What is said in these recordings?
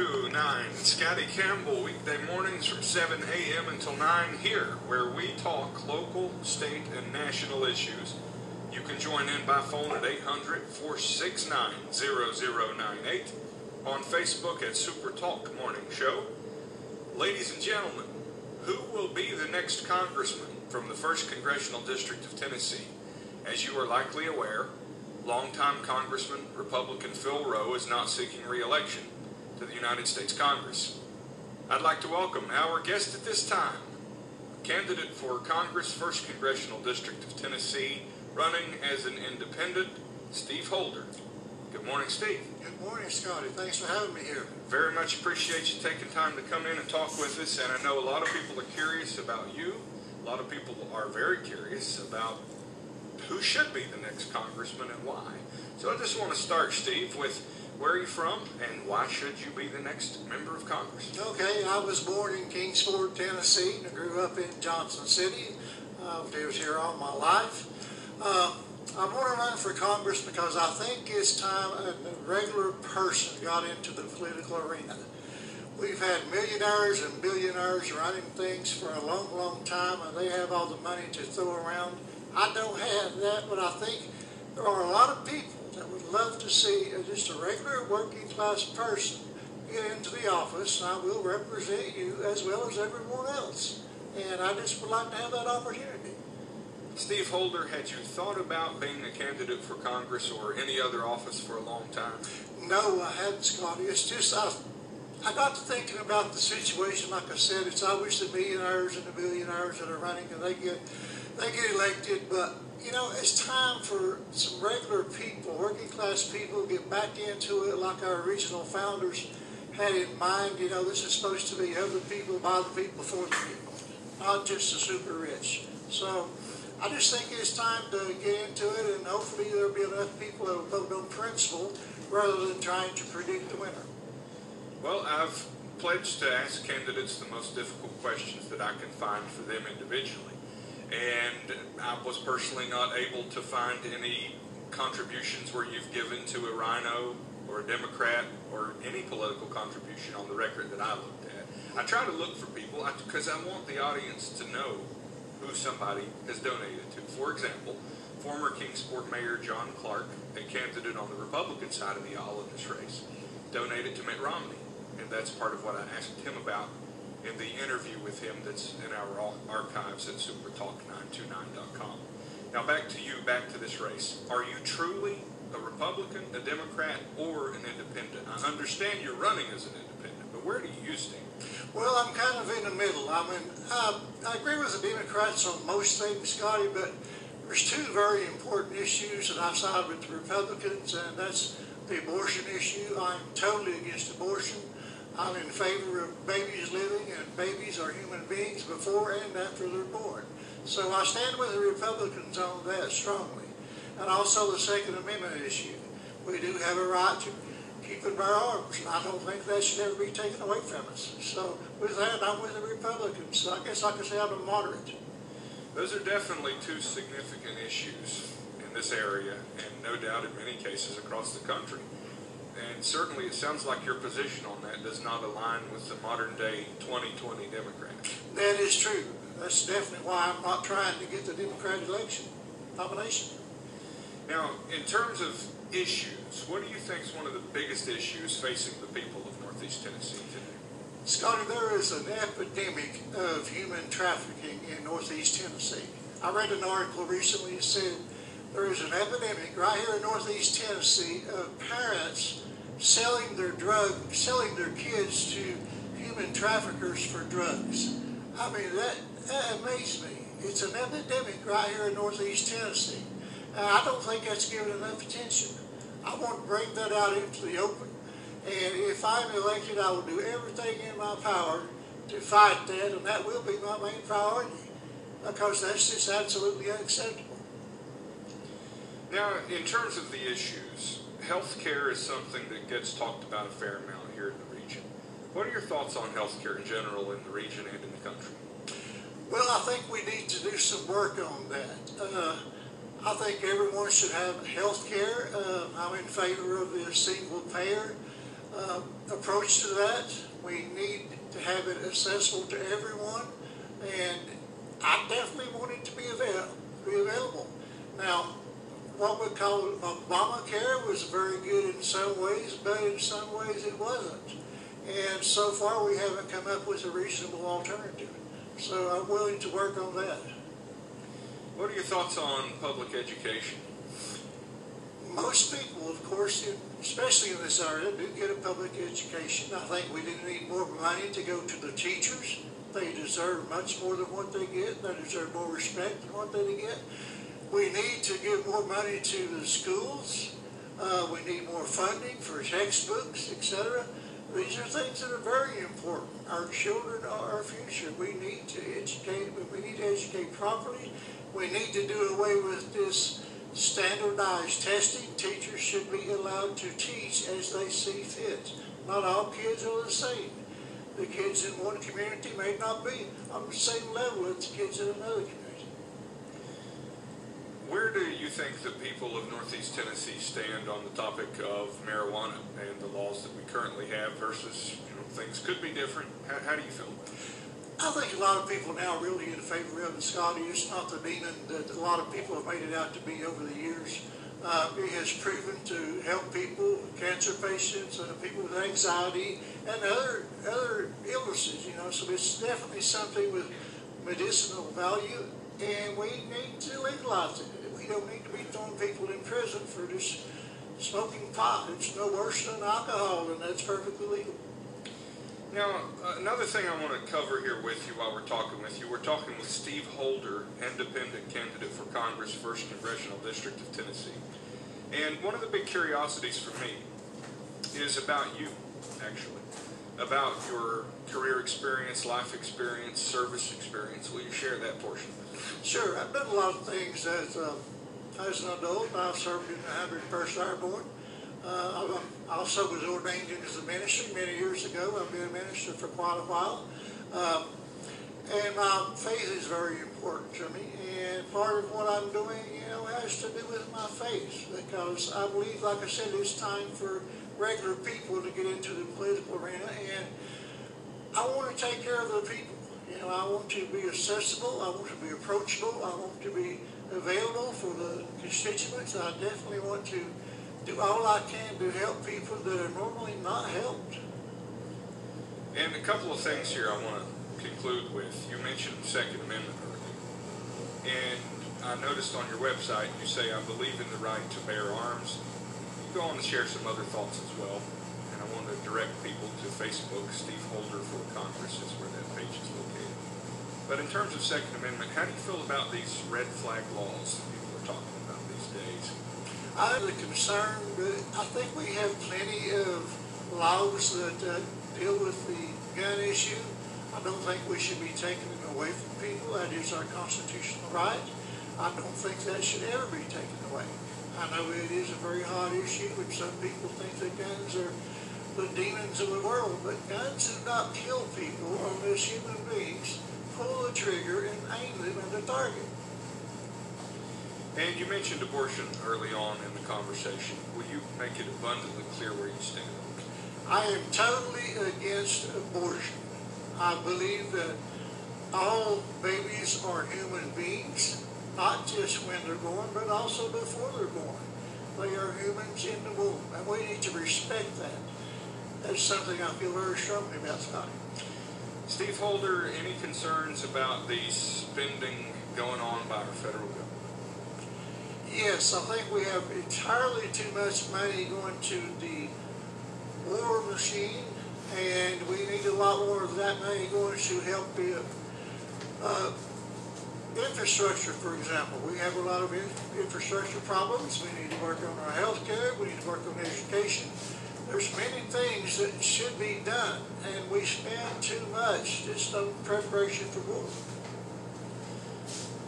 Two, nine. Scotty Campbell, weekday mornings from 7 a.m. until 9 here, where we talk local, state, and national issues. You can join in by phone at 800 469 0098, on Facebook at Super Talk Morning Show. Ladies and gentlemen, who will be the next congressman from the 1st Congressional District of Tennessee? As you are likely aware, longtime Congressman Republican Phil Roe is not seeking re-election to the United States Congress. I'd like to welcome our guest at this time, candidate for Congress 1st Congressional District of Tennessee, running as an independent, Steve Holder. Good morning, Steve. Good morning, Scotty. Thanks for having me here. Very much appreciate you taking time to come in and talk with us. And I know a lot of people are curious about you. A lot of people are very curious about who should be the next congressman and why. So I just want to start, Steve, with where are you from and why should you be the next member of Congress? Okay, I was born in Kingsport, Tennessee, and I grew up in Johnson City. Uh, I was here all my life. Uh, I want to run for Congress because I think it's time a regular person got into the political arena. We've had millionaires and billionaires running things for a long, long time, and they have all the money to throw around. I don't have that, but I think there are a lot of people that would love to see uh, just a regular working class person get into the office, and I will represent you as well as everyone else. And I just would like to have that opportunity. Steve Holder, had you thought about being a candidate for Congress or any other office for a long time? No, I hadn't, Scotty. It's just I, I got to thinking about the situation. Like I said, it's always the millionaires and the billionaires that are running, and they get they get elected. But you know, it's time for some regular people, working class people, get back into it like our original founders had in mind. You know, this is supposed to be other people, by the people, for the people, not just the super rich. So I just think it's time to get into it, and hopefully there'll be enough people that will vote on principle rather than trying to predict the winner. Well, I've pledged to ask candidates the most difficult questions that I can find for them individually. And I was personally not able to find any contributions where you've given to a rhino or a Democrat or any political contribution on the record that I looked at. I try to look for people because I want the audience to know who somebody has donated to. For example, former Kingsport Mayor John Clark, a candidate on the Republican side of the aisle in this race, donated to Mitt Romney. And that's part of what I asked him about in the interview with him that's in our archives at supertalk929.com. Now back to you, back to this race. Are you truly a Republican, a Democrat, or an independent? I understand you're running as an independent, but where do you stand? Well, I'm kind of in the middle. I mean, I, I agree with the Democrats on most things, Scotty, but there's two very important issues that I side with the Republicans, and that's the abortion issue. I'm totally against abortion. I'm in favor of babies living, and babies are human beings before and after they're born. So I stand with the Republicans on that strongly. And also the Second Amendment issue. We do have a right to keep and bear arms, and I don't think that should ever be taken away from us. So with that, I'm with the Republicans. So I guess I could say I'm a moderate. Those are definitely two significant issues in this area, and no doubt in many cases across the country. And certainly it sounds like your position on that does not align with the modern day 2020 Democrat. That is true. That's definitely why I'm not trying to get the Democrat election nomination. Now, in terms of issues, what do you think is one of the biggest issues facing the people of Northeast Tennessee today? Scotty, there is an epidemic of human trafficking in Northeast Tennessee. I read an article recently that said there is an epidemic right here in Northeast Tennessee of parents selling their drug, selling their kids to human traffickers for drugs. I mean, that, that amazed me. It's an epidemic right here in Northeast Tennessee. And I don't think that's given enough attention. I want to bring that out into the open. And if I'm elected, I will do everything in my power to fight that, and that will be my main priority because that's just absolutely unacceptable. Now, in terms of the issues, health care is something that gets talked about a fair amount here in the region. What are your thoughts on health care in general in the region and in the country? Well, I think we need to do some work on that. Uh, I think everyone should have health care. Uh, I'm in favor of the single payer. uh, approach to that. We need to have it accessible to everyone, and I definitely want it to be avail- be available. Now, what we call Obamacare was very good in some ways, but in some ways it wasn't. And so far, we haven't come up with a reasonable alternative. So I'm willing to work on that. What are your thoughts on public education? Most people, of course, especially in this area, do get a public education. I think we do need more money to go to the teachers. They deserve much more than what they get. They deserve more respect than what they get. We need to give more money to the schools. Uh, we need more funding for textbooks, etc. These are things that are very important. Our children are our future. We need to educate, we need to educate properly. We need to do away with this standardized testing. Teachers should be allowed to teach as they see fit. Not all kids are the same. The kids in one community may not be on the same level as the kids in another community. Where do you think the people of Northeast Tennessee stand on the topic of marijuana and the laws that we currently have versus you know, things could be different? How, how do you feel? I think a lot of people now are really in favor of it, Scotty. It's not the demon that a lot of people have made it out to be over the years. Uh, it has proven to help people, cancer patients, uh, people with anxiety, and other other illnesses. You know, so it's definitely something with medicinal value, and we need to legalize it. We don't need to be throwing people in prison for just smoking pot. It's no worse than alcohol, and that's perfectly legal. Now, another thing I want to cover here with you while we're talking with you, we're talking with Steve Holder, independent candidate for Congress, 1st Congressional District of Tennessee. And one of the big curiosities for me is about you, actually, about your career experience, life experience, service experience. Will you share that portion? Sure, I've done a lot of things as, uh, as an adult. I've served in the 101st Airborne. Uh, I also was ordained into the ministry many years ago. I've been a minister for quite a while. Um, and my faith is very important to me. And part of what I'm doing, you know, has to do with my faith. Because I believe, like I said, it's time for regular people to get into the political arena. And I want to take care of the people. You know, I want to be accessible. I want to be approachable. I want to be available for the constituents. I definitely want to do all I can to help people that are normally not helped. And a couple of things here I want to conclude with. You mentioned the Second Amendment earlier. And I noticed on your website you say, I believe in the right to bear arms. Go on to share some other thoughts as well. And I want to direct people to Facebook. Steve Holder for Congress is where that page is located. But in terms of Second Amendment, how do you feel about these red flag laws that people are talking about these days? I'm concerned, I think we have plenty of laws that uh, deal with the gun issue. I don't think we should be taking it away from people. That is our constitutional right. I don't think that should ever be taken away. I know it is a very hot issue, and some people think that guns are the demons of the world, but guns do not kill people unless human beings pull the trigger and aim them at the target. And you mentioned abortion early on in the conversation. Will you make it abundantly clear where you stand? I am totally against abortion. I believe that all babies are human beings, not just when they're born, but also before they're born. They are humans in the womb, and we need to respect that. That's something I feel very strongly about, Scotty. Steve Holder, any concerns about the spending going on by our federal government? Yes, I think we have entirely too much money going to the war machine, and we need a lot more of that money going to help the uh, infrastructure, for example. We have a lot of in- infrastructure problems. We need to work on our health care. We need to work on education. There's many things that should be done, and we spend too much just on preparation for war.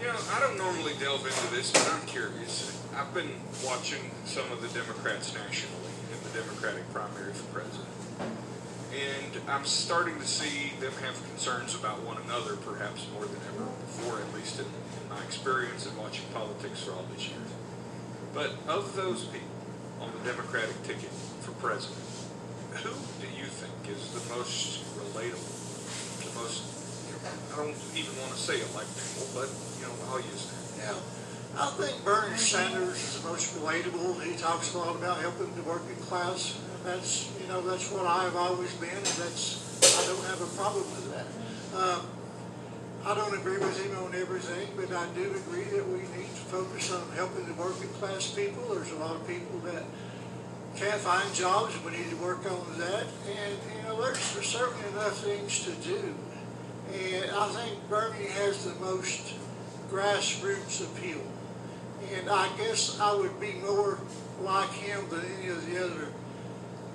You know, I don't normally delve into this, but I'm curious. I've been watching some of the Democrats nationally in the Democratic primary for president. And I'm starting to see them have concerns about one another, perhaps more than ever before, at least in, in my experience in watching politics for all these years. But of those people on the Democratic ticket for president, who do you think is the most relatable, the most, I don't even want to say electable, but, you know, I'll use that. Yeah, I think Bernie Sanders is the most relatable. He talks a lot about helping the working class. That's, you know, that's what I've always been, and that's, I don't have a problem with that. Um, I don't agree with him on everything, but I do agree that we need to focus on helping the working class people. There's a lot of people that can't find jobs, and we need to work on that. And, you know, there's, there's certainly enough things to do. And I think Bernie has the most grassroots appeal. And I guess I would be more like him than any of the other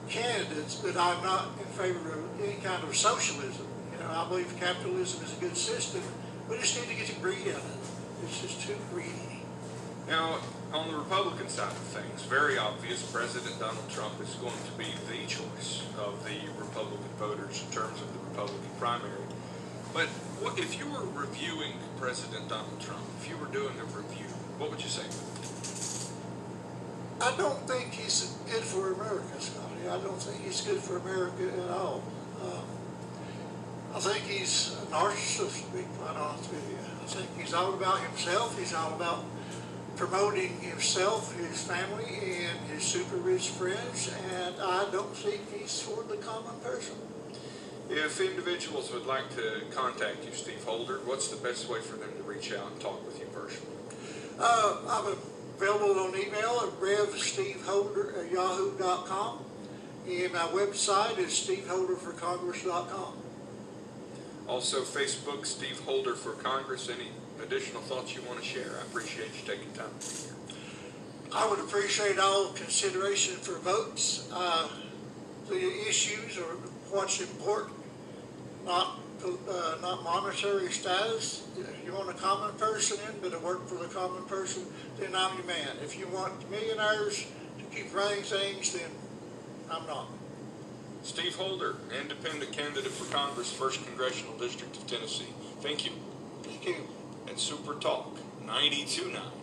candidates, but I'm not in favor of any kind of socialism. You know, I believe capitalism is a good system. We just need to get the greed out of it. It's just too greedy. Now, on the Republican side of things, very obvious, President Donald Trump is going to be the choice of the Republican voters in terms of the Republican primary. But what, if you were reviewing President Donald Trump, if you were doing a review, what would you say? I don't think he's good for America, Scotty. I don't think he's good for America at all. Um, I think he's a narcissist, to be quite honest with you. I think he's all about himself. He's all about promoting himself, his family, and his super rich friends, and I don't think he's for the common person. If individuals would like to contact you, Steve Holder, what's the best way for them to reach out and talk with you personally? Uh, I'm available on email at revsteveholder at yahoo.com, and my website is steveholderforcongress.com. Also, Facebook, Steve Holder for Congress. Any additional thoughts you want to share? I appreciate you taking time to be here. I would appreciate all consideration for votes. Uh, the issues are what's important, not uh, not monetary status. If you want a common person in, but to work for the common person, then I'm your man. If you want millionaires to keep running things, then I'm not. Steve Holder, independent candidate for Congress, 1st Congressional District of Tennessee. Thank you. Thank you. And Super Talk ninety two 92.9